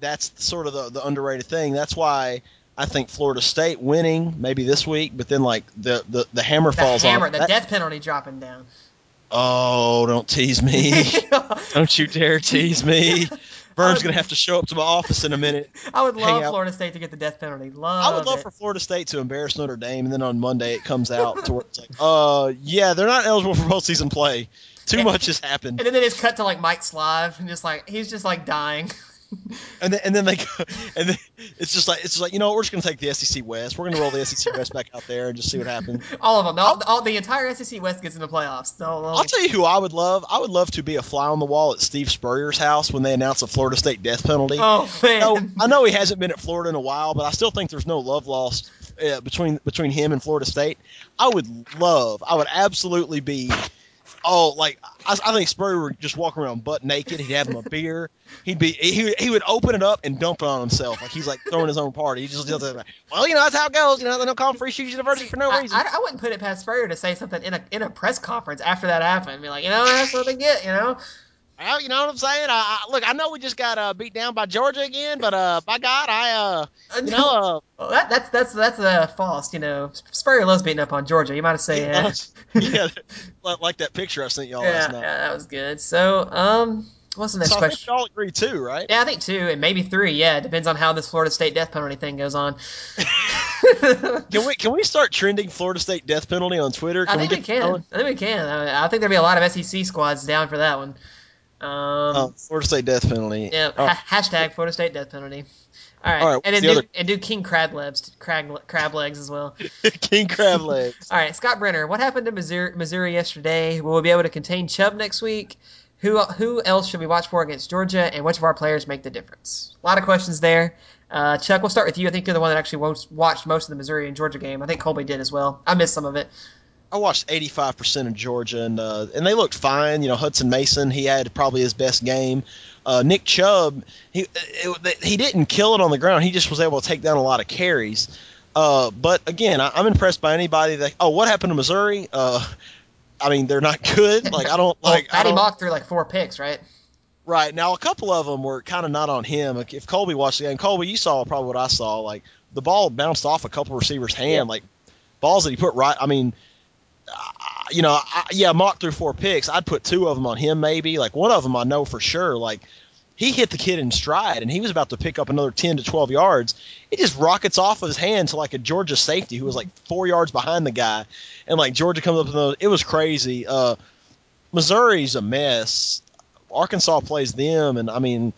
That's sort of the, the underrated thing. That's why I think Florida State winning maybe this week, but then like the the, the hammer The falls hammer, on. the That- death penalty dropping down. oh, don't tease me! don't you dare tease me! Verne's gonna have to show up to my office in a minute. I would love. Florida State to get the death penalty. Love I would love it. for Florida State to embarrass Notre Dame, and then on Monday it comes out to where it's like, uh, yeah, they're not eligible for postseason play. Too much has happened, And then it is cut to like Mike Slive and just like he's just like dying. And then and then they go, and then it's just like it's just like you know what, we're just gonna take the SEC West. We're gonna roll the SEC West back out there and just see what happens. all of them. All, all, the entire SEC West gets in the playoffs. So, I'll tell you who I would love. I would love to be a fly on the wall at Steve Spurrier's house when they announce a Florida State death penalty. oh man. I know, I know he hasn't been at Florida in a while, but I still think there's no love lost uh, between between him and Florida State. I would love, I would absolutely be Oh, like I, I think Spurrier would just walk around butt naked. He'd have him a beer. He'd be he, he would open it up and dump it on himself like he's like throwing his own party. He just. Like, well, you know that's how it goes. You know they don't call Free Shoes University for no I, reason. I, I wouldn't put it past Spurrier to say something in a in a press conference after that happened. Be like, you know, that's what they get. You know. Well, you know what I'm saying? I, I, look, I know we just got uh, beat down by Georgia again, but uh, by God, I uh, you know, uh, Well, that, that's that's that's uh, false. You know, Spurrier loves beating up on Georgia. You might have said that. yeah, like- that picture I sent y'all yeah, last yeah, that was good. So, um, what's the next So I question? y'all agree too, right? Yeah, I think two and maybe three. Yeah, it depends on how this Florida State death penalty thing goes on. Can we can we start trending Florida State death penalty on Twitter? I think we we can. I think we can. I, I think there'll be a lot of SEC squads down for that one. Um, Oh, Florida State death penalty. yeah. Oh, ha- hashtag Florida State death penalty. All right, All right, and then the do, other- and do King crab legs, crab, crab legs as well. King crab legs. All right, Scott Brenner, what happened to Missouri, Missouri yesterday? Will we be able to contain Chubb next week? Who who else should we watch for against Georgia? And which of our players make the difference? A lot of questions there. Uh, Chuck, we'll start with you. I think you're the one that actually watched- watched most of the Missouri and Georgia game. I think Colby did as well. I missed some of it. I watched 85% of Georgia, and uh, and they looked fine. You know, Hutson Mason, he had probably his best game. Uh, Nick Chubb, he it, he didn't kill it on the ground. He just was able to take down a lot of carries. Uh, but again, I, I'm impressed by anybody that. Oh, what happened to Missouri? Uh, I mean, they're not good. Like I don't like. I Maty Mauk threw like four picks, right? Right now, a couple of them were kind of not on him. Like, If Colby watched the game, Colby, you saw probably what I saw. Like the ball bounced off a couple receivers' hand, Yeah. like balls that he put right. I mean, you know, I, yeah, Mauk threw four picks. I'd put two of them on him, maybe. Like one of them, I know for sure. Like he hit the kid in stride, and he was about to pick up another ten to twelve yards. It just rockets off of his hand to like a Georgia safety who was like four yards behind the guy, and like Georgia comes up with those. It was crazy. Uh, Missouri's a mess. Arkansas plays them, and I mean,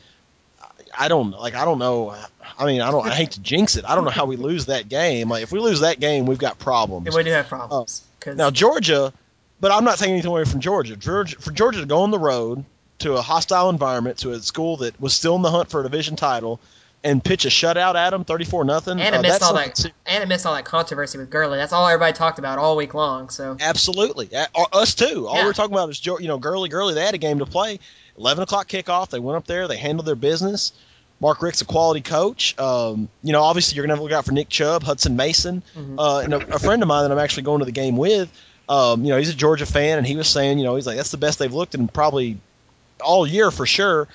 I don't like. I don't know. I mean, I don't. I hate to jinx it. I don't know how we lose that game. Like, if we lose that game, we've got problems. And we do have problems. 'Cause- Now Georgia, but I'm not taking anything away from Georgia. Georgia for Georgia to go on the road to a hostile environment to a school that was still in the hunt for a division title and pitch a shutout at them, 34 nothing. and it uh, missed that's all that. to- And it missed all that controversy with Gurley. That's all everybody talked about all week long. So Absolutely, uh, us too. All Yeah. we're talking about is you know Gurley, Gurley. They had a game to play. 11 o'clock kickoff. They went up there. They handled their business. Mark Richt's a quality coach. Um, you know, obviously you're gonna have to look out for Nick Chubb, Hutson Mason, Mhm. uh, and a, a friend of mine that I'm actually going to the game with. Um, you know, he's a Georgia fan, and he was saying, you know, he's like that's the best they've looked in probably all year for sure.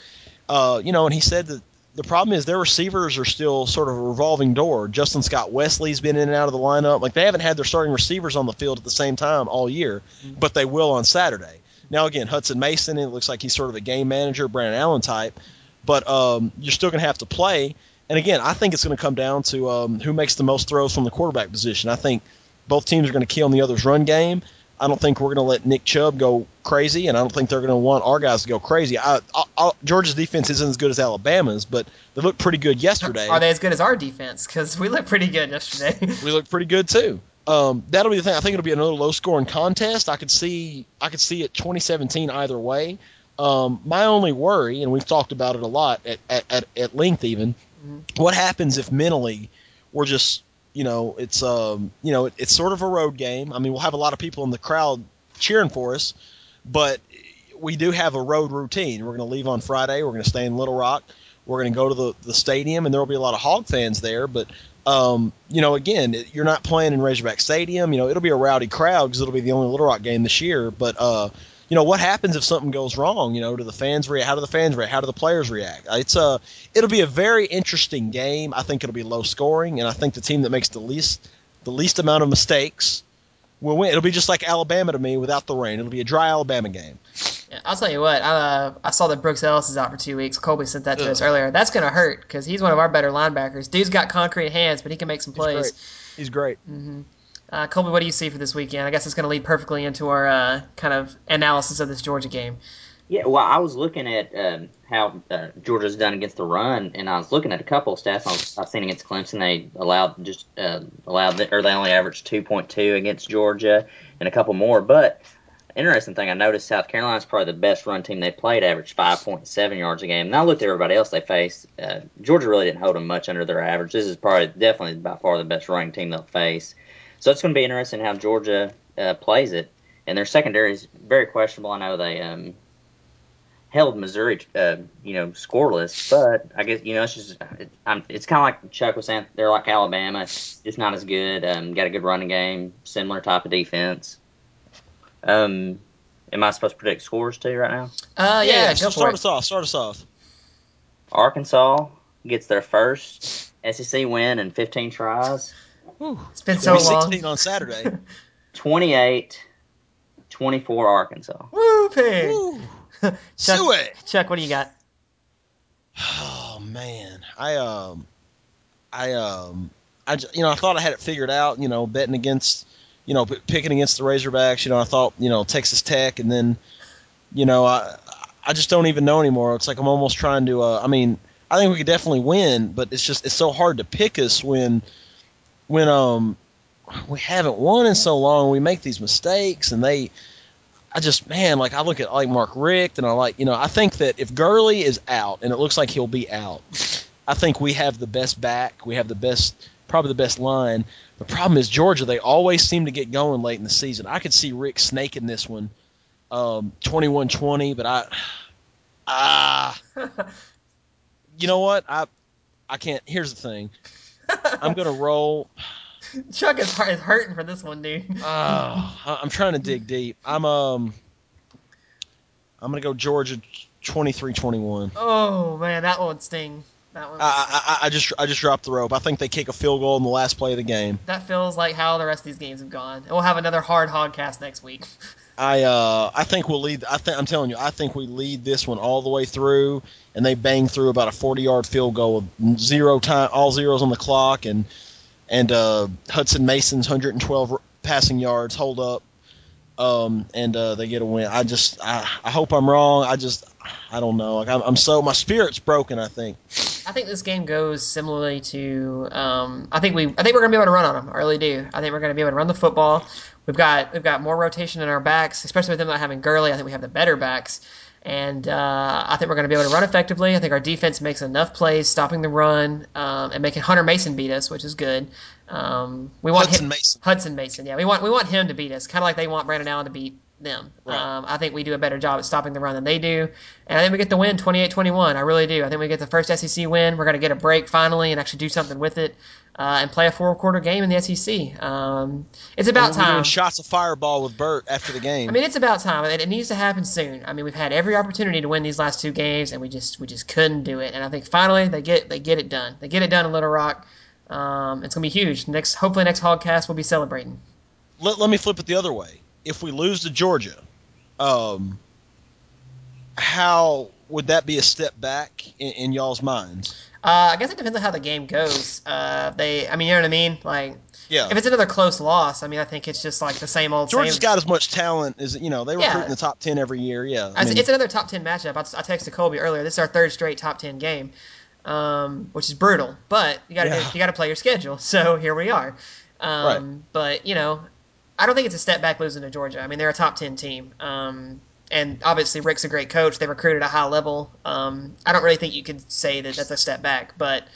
Uh, you know, and he said that the problem is their receivers are still sort of a revolving door. Justin Scott Wesley's been in and out of the lineup. Like they haven't had their starting receivers on the field at the same time all year, but they will on Saturday. Now again, Hutson Mason, it looks like he's sort of a game manager, Brandon Allen type, but um, you're still going to have to play. And again, I think it's going to come down to um, who makes the most throws from the quarterback position. I think both teams are going to kill on the other's run game. I don't think we're going to let Nick Chubb go crazy, and I don't think they're going to want our guys to go crazy. I, I, I, Georgia's defense isn't as good as Alabama's, but they looked pretty good yesterday. are they as good as our defense? Because we looked pretty good yesterday. we looked pretty good too. Um, that'll be the thing. I think it'll be another low-scoring contest. I could see, I could see it 2017 either way. Um, my only worry, and we've talked about it a lot at, at, at, at length, even, what happens if mentally we're just, you know, it's um, you know, it, it's sort of a road game. I mean, we'll have a lot of people in the crowd cheering for us, but we do have a road routine. We're going to leave on Friday. We're going to stay in Little Rock. We're going to go to the, the stadium, and there will be a lot of Hog fans there. But um, you know, again, it- you're not playing in Razorback Stadium. You know, it'll be a rowdy crowd because it'll be the only Little Rock game this year. But uh, you know, what happens if something goes wrong? You know, do the fans react? How do the fans react? How do the players react? Uh, it's a, it'll be a very interesting game. I think it'll be low scoring, and I think the team that makes the least, the least amount of mistakes will win. It'll be just like Alabama to me without the rain. It'll be a dry Alabama game. Yeah, I'll tell you what. Uh, I saw that Brooks Ellis is out for two weeks. Colby sent that to Ugh. us earlier. That's gonna hurt because he's one of our better linebackers. Dude's got concrete hands, but he can make some He's great. plays. He's great. Mm-hmm. Uh, Colby, what do you see for this weekend? I guess it's gonna lead perfectly into our uh, kind of analysis of this Georgia game. Yeah, well, I was looking at um, how uh, Georgia's done against the run, and I was looking at a couple of stats. I've seen against Clemson, they allowed just uh, allowed the, or they only averaged two point two against Georgia, and a couple more. But interesting thing, I noticed South Carolina's probably the best run team they played, averaged five point seven yards a game. And I looked at everybody else they faced. Uh, Georgia really didn't hold them much under their average. This is probably definitely by far the best running team they'll face. So it's going to be interesting how Georgia uh, plays it. and their secondary is very questionable. I know they um, held Missouri, uh, you know, scoreless, but I guess you know it's just it, it's kind of like Chuck was saying. They're like Alabama, just not as good. Um, got a good running game, similar type of defense. Um, am I supposed to predict scores too right now? Uh, yeah, yeah, go for start it. us off. Start us off. Arkansas gets their first SEC win in 15 tries. Whew. It's been so long. 16 on Saturday. 28 24 Arkansas. Woo, pig. Woo. Chuck, Sue it. Chuck, what do you got? Oh man, I um, I um, I j- you know I thought I had it figured out. You know, betting against, you know, p- picking against the Razorbacks. You know, I thought you know Texas Tech, and then, you know, I I just don't even know anymore. It's like I'm almost trying to. Uh, I mean, I think we could definitely win, but it's just it's so hard to pick us when, when um, we haven't won in so long. We make these mistakes, and they. I just man, like I look at like Mark Richt, and I like you know I think that if Gurley is out, and it looks like he'll be out, I think we have the best back, we have the best, probably the best line. The problem is Georgia; they always seem to get going late in the season. I could see Richt snaking this one, um, 21-20, but I, ah, you know what? I, I can't. Here's the thing: I'm gonna roll. Chuck is, is hurting for this one, dude. I- I'm trying to dig deep. I'm um, I'm gonna go Georgia 23-21. Oh man, that one would sting. That one. I, I, I just I just dropped the rope. I think they kick a field goal in the last play of the game. That feels like how the rest of these games have gone. And we'll have another hard hogcast next week. I uh I think we'll lead. I think I'm telling you, I think we lead this one all the way through, and they bang through about a 40 yard field goal with zero time, all zeros on the clock, and and uh, Hutson Mason's 112 passing yards hold up, um, and uh, they get a win. I just I, I hope I'm wrong. I just I don't know. Like I'm, I'm so my spirit's broken. I think. I think this game goes similarly to. Um, I think we. I think we're gonna be able to run on them. I really do. I think we're gonna be able to run the football. We've got we've got more rotation in our backs, especially with them not having Gurley. I think we have the better backs, and uh, I think we're gonna be able to run effectively. I think our defense makes enough plays, stopping the run, um, and making Hunter Mason beat us, which is good. Um, we want Hutson him, Mason. Hutson Mason. Yeah, we want we want him to beat us, kind of like they want Brandon Allen to beat them. Right. Um, I think we do a better job at stopping the run than they do, and I think we get the win 28-21. I really do. I think we get the first SEC win. We're going to get a break finally and actually do something with it, uh, and play a four-quarter game in the SEC. Um, it's about time. shots of fireball with Bert after the game. I mean, it's about time. It, it needs to happen soon. I mean, we've had every opportunity to win these last two games, and we just we just couldn't do it. And I think finally they get they get it done. They get it done in Little Rock. Um, it's gonna be huge. Next, hopefully, next Hogcast we'll be celebrating. let, let me flip it the other way. If we lose to Georgia, um, how would that be a step back in, in y'all's minds? Uh, I guess it depends on how the game goes. Uh, they, I mean, you know what I mean? Like, Yeah, if it's another close loss, I mean, I think it's just like the same old. Georgia's same. got as much talent as you know. They recruit Yeah. in the top ten every year. Yeah, I It's- mean, it's another top ten matchup. I, I texted Colby earlier. This is our third straight top ten game, um, which is brutal. But you got to Yeah. you got to play your schedule. So here we are. Um, But you know, I don't think it's a step back losing to Georgia. I mean, they're a top ten team. Um, and obviously Richt's a great coach. They recruited at a high level. Um, I don't really think you could say that that's a step back, but.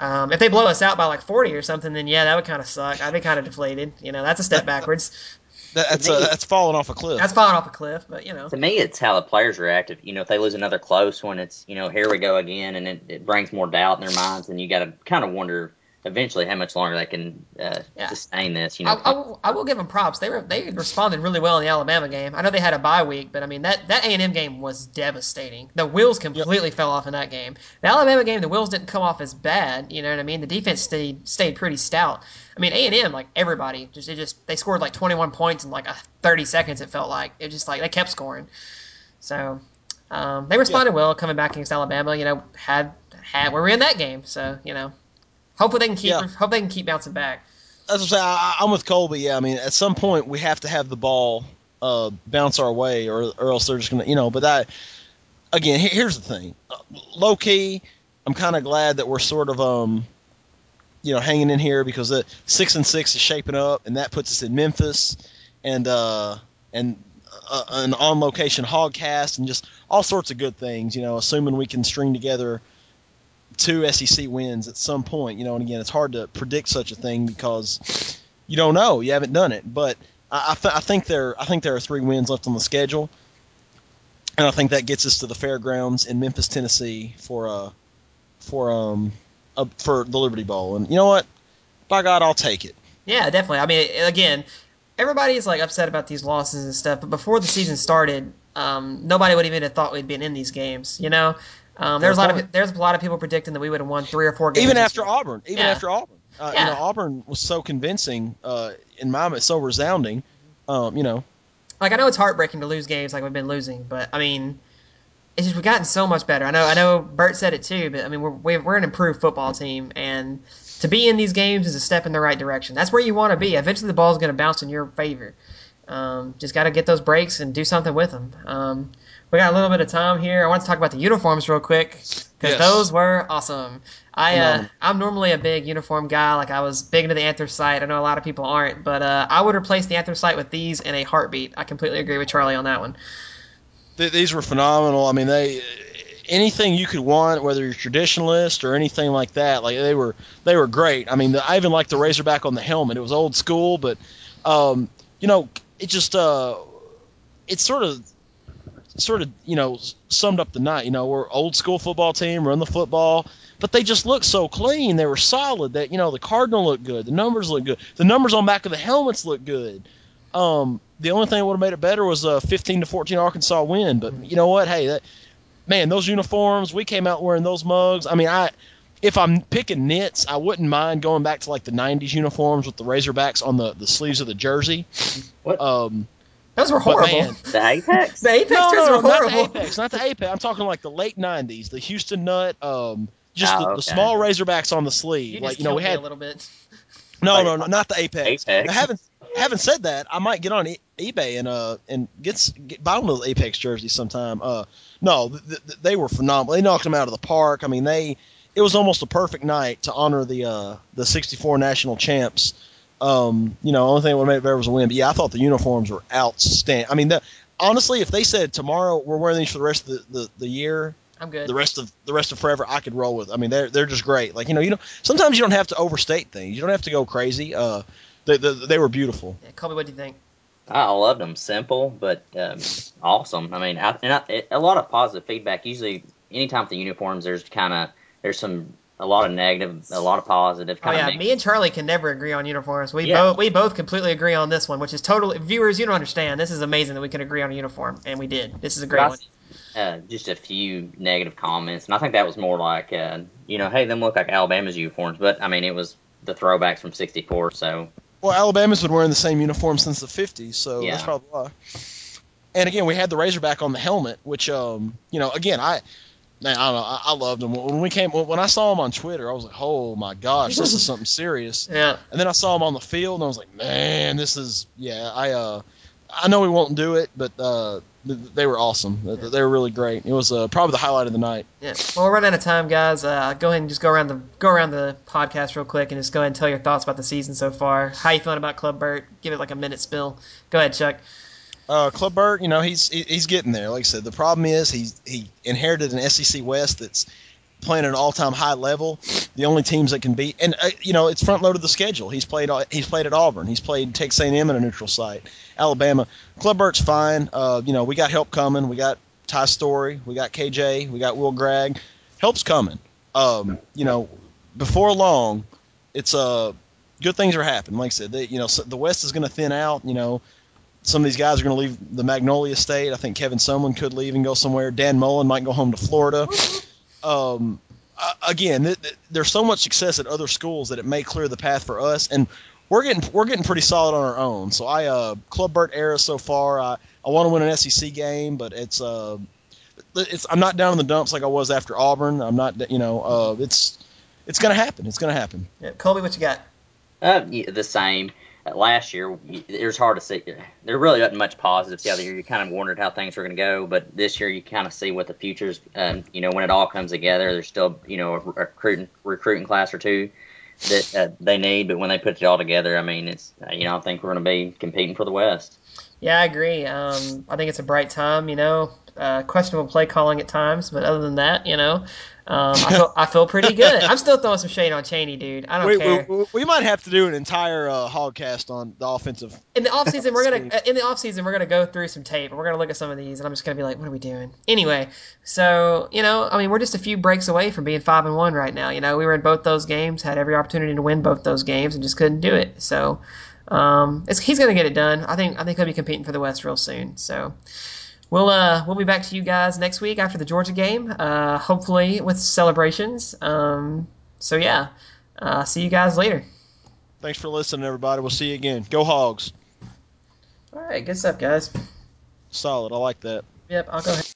Um, if they blow us out by like 40 or something, then yeah, that would kind of suck. I'd be kind of deflated. You know, that's a step backwards. that's to uh, that's falling off a cliff. That's falling off a cliff, but you know. To me, it's how the players react. If you know if they lose another close one, it's you know here we go again, and it, it brings more doubt in their minds, and you got to kind of wonder eventually how much longer they can uh, Yeah. sustain this. You I, know, I, will, I will give them props. They were they responded really well in the Alabama game. I know they had a bye week, but I mean that that A and M game was devastating. The wheels completely fell off in that game. The Alabama game, the wheels didn't come off as bad. You know what I mean? The defense stayed stayed pretty stout. I mean A and M, like everybody, just it just they scored like 21 points in like a 30 seconds. It felt like it just like they kept scoring. So um, they responded well coming back against Alabama. You know had had we were in that game, so you know hopefully they can keep Yeah. hope they can keep bouncing back. That's what I'm saying. I, I'm with Colby. Yeah, I mean, at some point we have to have the ball uh, bounce our way, or or else they're just gonna, you know. But that again, here's the thing. Uh, low key, I'm kind of glad that we're sort of um, you know, hanging in here because the six and six is shaping up, and that puts us in Memphis, and uh, and uh, an on location hogcast, and just all sorts of good things. You know, assuming we can string together two SEC wins at some point. You know, and again, it's hard to predict such a thing because you don't know, you haven't done it. But I, I, th- I think there I think there are three wins left on the schedule, and I think that gets us to the fairgrounds in Memphis, Tennessee for uh for um uh, for the Liberty Bowl. And you know what? By God, I'll take it. Yeah, definitely. I mean, again, everybody's like upset about these losses and stuff, but before the season started, um, nobody would even have thought we'd been in these games. You know, um, there's a lot of there's a lot of people predicting that we would have won three or four games. Even after. Auburn, even Yeah. after Auburn, uh, Yeah. you know, Auburn was so convincing uh, in my mind, so resounding. Um, you know, like I know it's heartbreaking to lose games like we've been losing, but I mean, it's just we've gotten so much better. I know I know Bert said it too, but I mean we're we're we're an improved football team, and to be in these games is a step in the right direction. That's where you want to be. Eventually, the ball's going to bounce in your favor. Um, just got to get those breaks and do something with them. Um, we got a little bit of time here. I want to talk about the uniforms real quick because Yes. those were awesome. I uh. I'm normally a big uniform guy. Like I was big into the anthracite. I know a lot of people aren't, but uh, I would replace the anthracite with these in a heartbeat. I completely agree with Charlie on that one. th- these were phenomenal. I mean, they anything you could want, whether you're traditionalist or anything like that, like they were they were great. I mean, the, I even liked the Razorback on the helmet. It was old school, but um, you know, it just uh, it sort of sort of you know summed up the night. You know, we're old school football team, run the football. But they just looked so clean. They were solid. That you know the cardinal looked good. The numbers looked good. The numbers on back of the helmets looked good. Um, the only thing that would have made it better was a 15 to 14 Arkansas win. But you know what? Hey, that man, those uniforms. We came out wearing those mugs. I mean, I if I'm picking knits, I wouldn't mind going back to like the 90s uniforms with the Razorbacks on the, the sleeves of the jersey. What? Um, Those were horrible. man, The Apex? the Apex no, jerseys no, were no, not the horrible. Apex, not the Apex. I'm talking like the late 90s, the Houston Nutt. Um, just Oh, the, okay. the small Razorbacks on the sleeve. You like just you know, we had a little bit. no, Like, no, no, not the Apex. Apex. Now, having having said that, I might get on e- eBay and uh and get, get buy one of those Apex jerseys sometime. Uh, no, th- th- they were phenomenal. They knocked them out of the park. I mean, they it was almost a perfect night to honor the uh the '64 national champs. Um, you know, only thing that would make it better was a win. But yeah, I thought the uniforms were outstanding. I mean, the, honestly, if they said tomorrow we're wearing these for the rest of the, the, the year, I'm good. the rest of the rest of forever, I could roll with. I mean, they're they're just great. Like you know, you know, sometimes you don't have to overstate things. You don't have to go crazy. Uh, they they, they were beautiful. Yeah, Colby, what do you think? I loved them. Simple, but um, awesome. I mean, I, and I, it, a lot of positive feedback. Usually, anytime with the uniforms, there's kind of there's some a lot of negative, a lot of positive. Oh yeah, of me and Charlie can never agree on uniforms. We Yeah. both we both completely agree on this one, which is totally viewers. You don't understand. This is amazing that we can agree on a uniform, and we did. This is a great I- one. uh, just a few negative comments, and I think that was more like, uh, you know, hey, them look like Alabama's uniforms, but I mean, it was the throwbacks from '64, so Well, Alabama's been wearing the same uniform since the '50s, so Yeah. that's probably why. And again, we had the Razorback on the helmet, which um, you know, again, I. Man, I don't know. I, I loved him when we came. When I saw him on Twitter, I was like, "Oh my gosh, this is something serious." Yeah, And then I saw him on the field, and I was like, "Man, this is yeah." I uh, I know we won't do it, but uh, th- they were awesome. They, they were really great. It was uh, probably the highlight of the night. yeah. Well, we're running out of time, guys. Uh, go ahead and just go around the go around the podcast real quick, and just go ahead and tell your thoughts about the season so far. How you feeling about Club Bert? Give it like a minute spill. Go ahead, Chuck. Uh, Club you know, he's he- he's getting there. Like I said, the problem is he he inherited an SEC West that's playing at an all-time high level. The only teams that can beat, and uh, you know, it's front loaded the schedule. He's played he's played at Auburn. He's played Texas A&M in a neutral site. Alabama. Club Bert's fine. Uh, you know, we got help coming. We got Ty Storey. We got KJ. We got Will Gragg. Help's coming. Um, you know, before long, it's uh good things are happening. Like I said, they, you know, so the West is going to thin out. You know, some of these guys are going to leave the Magnolia State. I think Kevin Sumlin could leave and go somewhere. Dan Mullen might go home to Florida. Um, uh, again, th- th- there's so much success at other schools that it may clear the path for us, and we're getting we're getting pretty solid on our own. So I uh, Club Bert era so far. I, I want to win an SEC game, but it's uh, it's I'm not down in the dumps like I was after Auburn. I'm not you know uh, it's it's going to happen. It's going to happen. Yeah, Colby, what you got? uh, yeah, the same. Last year, it was hard to see. There really wasn't much positive the other year. You kind of wondered how things were going to go, but this year you kind of see what the future's. Um, you know, when it all comes together, there's still you know a recruiting recruiting class or two that uh, they need, but when they put it all together, I mean, it's uh, you know I think we're going to be competing for the West. Yeah, I agree. Um, I think it's a bright time. You know, uh, questionable play calling at times, but other than that, you know, um, I feel I feel pretty good. I'm still throwing some shade on Chaney, dude. I don't We, care. we, we might have to do an entire uh, hogcast on the offensive. in the off season, we're gonna in the off season we're gonna go through some tape and we're gonna look at some of these, and I'm just gonna be like, what are we doing? Anyway, so you know, I mean, we're just a few breaks away from being five and one right now. You know, we were in both those games, had every opportunity to win both those games, and just couldn't do it. So, um, it's, he's gonna get it done. I think I think he'll be competing for the West real soon. So. We'll uh we'll be back to you guys next week after the Georgia game, uh, hopefully with celebrations. Um, so yeah, uh, see you guys later. Thanks for listening, everybody. We'll see you again. Go Hogs. All right, good stuff, guys. Solid. I like that. Yep, I'll go ahead.